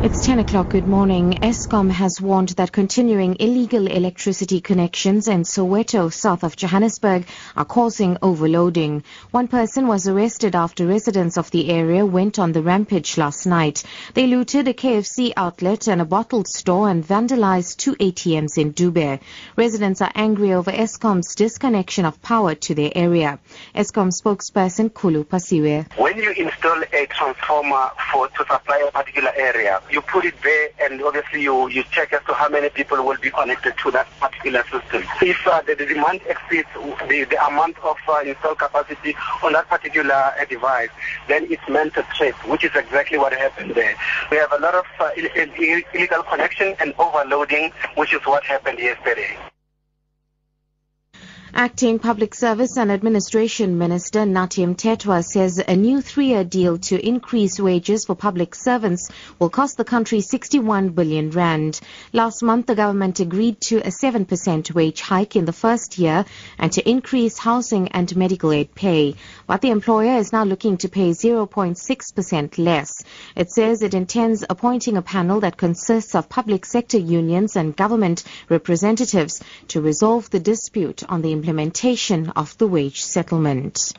It's 10 o'clock. Good morning. Eskom has warned that continuing illegal electricity connections in Soweto, south of Johannesburg, are causing overloading. One person was arrested after residents of the area went on the rampage last night. They looted a KFC outlet and a bottled store and vandalized two ATMs in Dube. Residents are angry over Eskom's disconnection of power to their area. Eskom spokesperson Kulu Phasiwe. When you install a transformer for to supply a particular area, you put it there and obviously you, you check as to how many people will be connected to that particular system. If uh, the, the, demand exceeds the, the amount of uh, install capacity on that particular uh, device, then it's meant to trip, which is exactly what happened there. We have a lot of uh, Ill- illegal connection and overloading, which is what happened yesterday. Acting Public Service and Administration Minister Nathi Mthethwa says a new three-year deal to increase wages for public servants will cost the country 61 billion rand. Last month, the government agreed to a 7% wage hike in the first year and to increase housing and medical aid pay. But the employer is now looking to pay 0.6% less. It says it intends appointing a panel that consists of public sector unions and government representatives to resolve the dispute on the implementation of the wage settlement.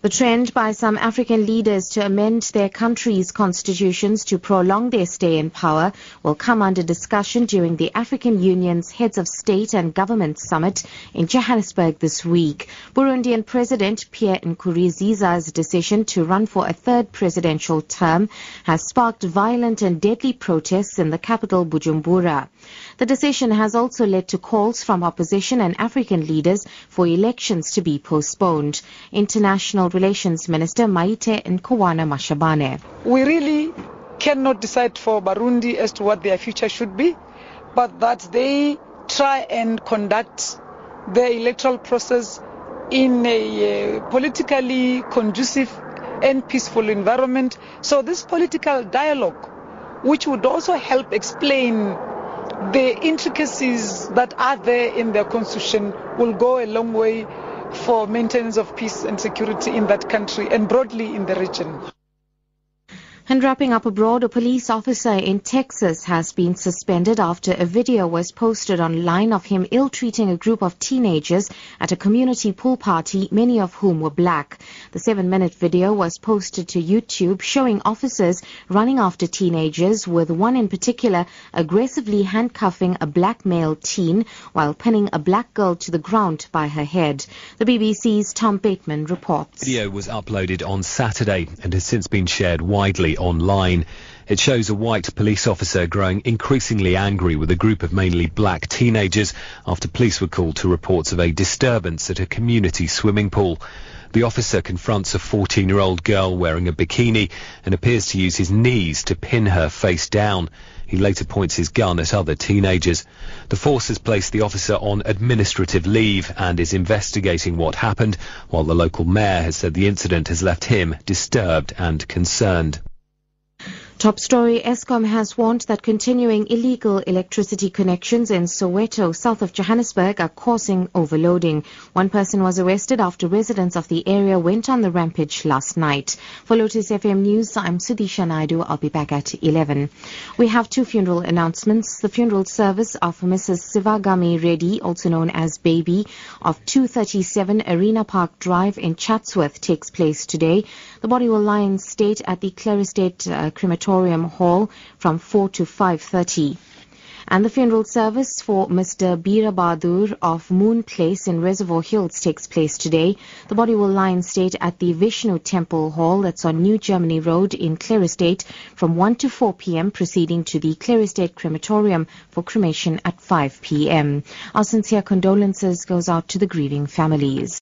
The trend by some African leaders to amend their country's constitutions to prolong their stay in power will come under discussion during the African Union's Heads of State and Government Summit in Johannesburg this week. Burundian President Pierre Nkurunziza's decision to run for a third presidential term has sparked violent and deadly protests in the capital Bujumbura. The decision has also led to calls from opposition and African leaders for elections to be postponed. International Relations Minister Maite Nkoana Mashabane. We really cannot decide for Burundi as to what their future should be, but that they try and conduct their electoral process in a uh, politically conducive and peaceful environment. So this political dialogue, which would also help explain the intricacies that are there in their constitution, will go a long way for maintenance of peace and security in that country and broadly in the region. And wrapping up abroad, a police officer in Texas has been suspended after a video was posted online of him ill-treating a group of teenagers at a community pool party, many of whom were black. The seven-minute video was posted to YouTube showing officers running after teenagers, with one in particular aggressively handcuffing a black male teen while pinning a black girl to the ground by her head. The BBC's Tom Bateman reports. The video was uploaded on Saturday and has since been shared widely online. It shows a white police officer growing increasingly angry with a group of mainly black teenagers after police were called to reports of a disturbance at a community swimming pool. The officer confronts a 14-year-old girl wearing a bikini and appears to use his knees to pin her face down. He later points his gun at other teenagers. The force has placed the officer on administrative leave and is investigating what happened, while the local mayor has said the incident has left him disturbed and concerned. Top story, Eskom has warned that continuing illegal electricity connections in Soweto, south of Johannesburg, are causing overloading. One person was arrested after residents of the area went on the rampage last night. For Lotus FM News, I'm Sudisha Naidu. I'll be back at 11. We have two funeral announcements. The funeral service of Mrs. Sivagami Reddy, also known as Baby, of 237 Arena Park Drive in Chatsworth takes place today. The body will lie in state at the Clare Estate uh, Crematorium Hall from 4 to 5.30. And the funeral service for Mr. Bira Bahadur of Moon Place in Reservoir Hills takes place today. The body will lie in state at the Vishnu Temple Hall that's on New Germany Road in Clare Estate from 1 to 4 p.m. proceeding to the Clare Estate Crematorium for cremation at 5 p.m. Our sincere condolences goes out to the grieving families.